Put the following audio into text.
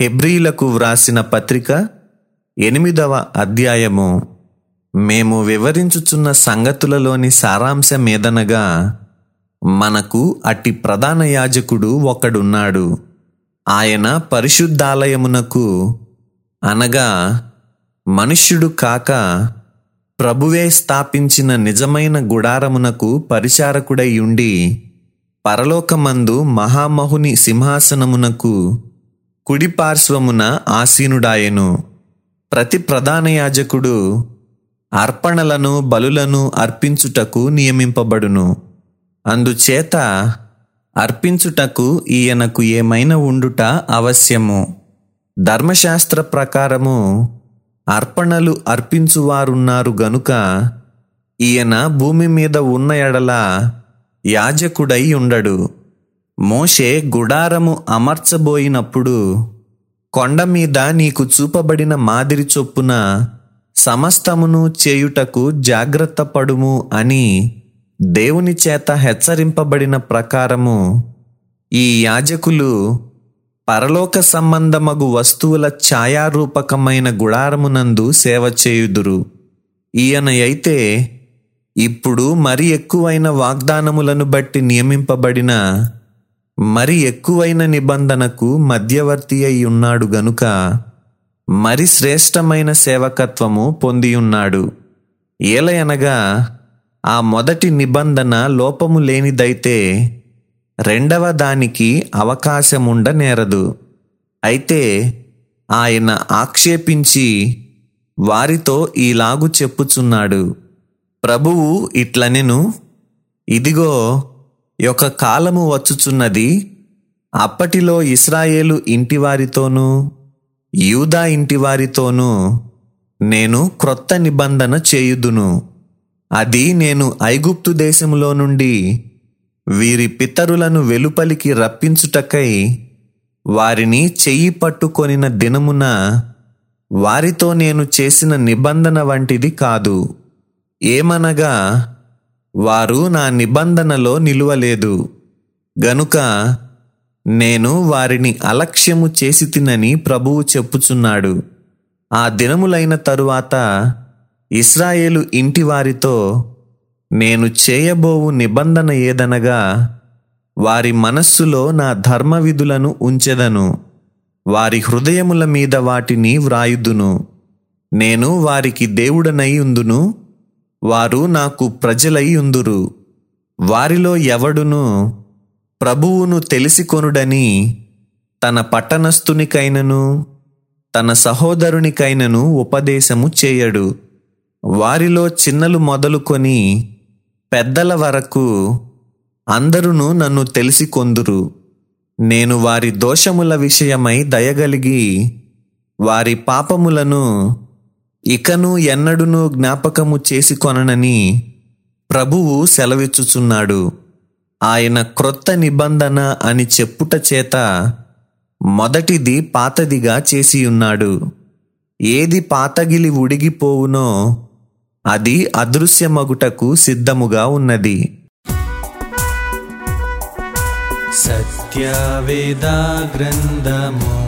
హెబ్రీలకు వ్రాసిన పత్రిక ఎనిమిదవ అధ్యాయము. మేము వివరించుచున్న సంగతులలోని సారాంశమేదనగా మనకు అట్టి ప్రధాన యాజకుడు ఒకడున్నాడు. ఆయన పరిశుద్ధాలయమునకు అనగా మనుష్యుడు కాక ప్రభువే స్థాపించిన నిజమైన గుడారమునకు పరిచారకుడై ఉండి పరలోకమందు మహామహుని సింహాసనమునకు కుడి పార్శ్వమున ఆసీనుడాయెను. ప్రతి ప్రధాన యాజకుడు అర్పణలను బలులను అర్పించుటకు నియమింపబడును. అందుచేత అర్పించుటకు ఈయనకు ఏమైనా ఉండుట అవశ్యము. ధర్మశాస్త్ర ప్రకారము అర్పణలు అర్పించువారున్నారు గనుక ఈయన భూమి మీద ఉన్న ఎడల యాజకుడై ఉండడు. మోషే గుడారము అమర్చబోయినప్పుడు కొండ మీద నీకు చూపబడిన మాదిరి చొప్పున సమస్తమును చేయుటకు జాగ్రత్త పడుము అని దేవుని చేత హెచ్చరింపబడిన ప్రకారము ఈ యాజకులు పరలోక సంబంధమగు వస్తువుల ఛాయారూపకమైన గుడారమునందు సేవ చేయుదురు. ఈయన అయితే ఇప్పుడు మరి ఎక్కువైన వాగ్దానములను బట్టి నియమింపబడిన మరి ఎక్కువైన నిబంధనకు మధ్యవర్తి అయి ఉన్నాడు గనుక మరి శ్రేష్టమైన సేవకత్వము పొందియున్నాడు. ఏలయనగా ఆ మొదటి నిబంధన లోపము లేనిదైతే రెండవ దానికి అవకాశముండనేరదు అయితే ఆయన ఆక్షేపించి వారితో ఈలాగు చెప్పుచున్నాడు. ప్రభువు ఇట్లనెను ఇదిగో యొక్క కాలము వచ్చుచున్నది అప్పటిలో ఇస్రాయేలు ఇంటివారితోనూ యూదా ఇంటివారితోనూ నేను క్రొత్త నిబంధన చేయుదును. అది నేను ఐగుప్తు దేశములో నుండి వీరి పితరులను వెలుపలికి రప్పించుటకై వారిని చెయ్యి పట్టుకొనిన దినమున వారితో నేను చేసిన నిబంధన వంటిది కాదు. ఏమనగా వారు నా నిబంధనలో నిలువలేదు. గనుక నేను వారిని అలక్ష్యము చేసి తినని ప్రభువు చెప్పుచున్నాడు. ఆ దినములైన తరువాత ఇస్రాయేలు ఇంటి వారితో నేను చేయబోవు నిబంధన ఏదనగా వారి మనస్సులో నా ధర్మ విధులను ఉంచెదను. వారి హృదయముల మీద వాటిని వ్రాయుదును. నేను వారికి దేవుడనై ఉందును. వారు నాకు ప్రజలై ఉందురు. వారిలో ఎవడును ప్రభువును తెలిసికొనుడని తన పట్టణస్థునికైనను తన సహోదరునికైనను ఉపదేశము చేయడు. వారిలో చిన్నలు మొదలుకొని పెద్దల వరకు అందరును నన్ను తెలిసికొందురు. నేను వారి దోషముల విషయమై దయగలిగి వారి పాపములను ఇకను ఎన్నడును జ్ఞాపకము చేసుకొననని ప్రభువు సెలవిచ్చుచున్నాడు. ఆయన క్రొత్త నిబంధన అని చెప్పుట చేత మొదటిది పాతదిగా చేసి ఉన్నాడు ఏది పాతగిలి ఉడిగిపోవునో అది అదృశ్యమగుటకు సిద్ధముగా ఉన్నది. సత్యవేద గ్రంథము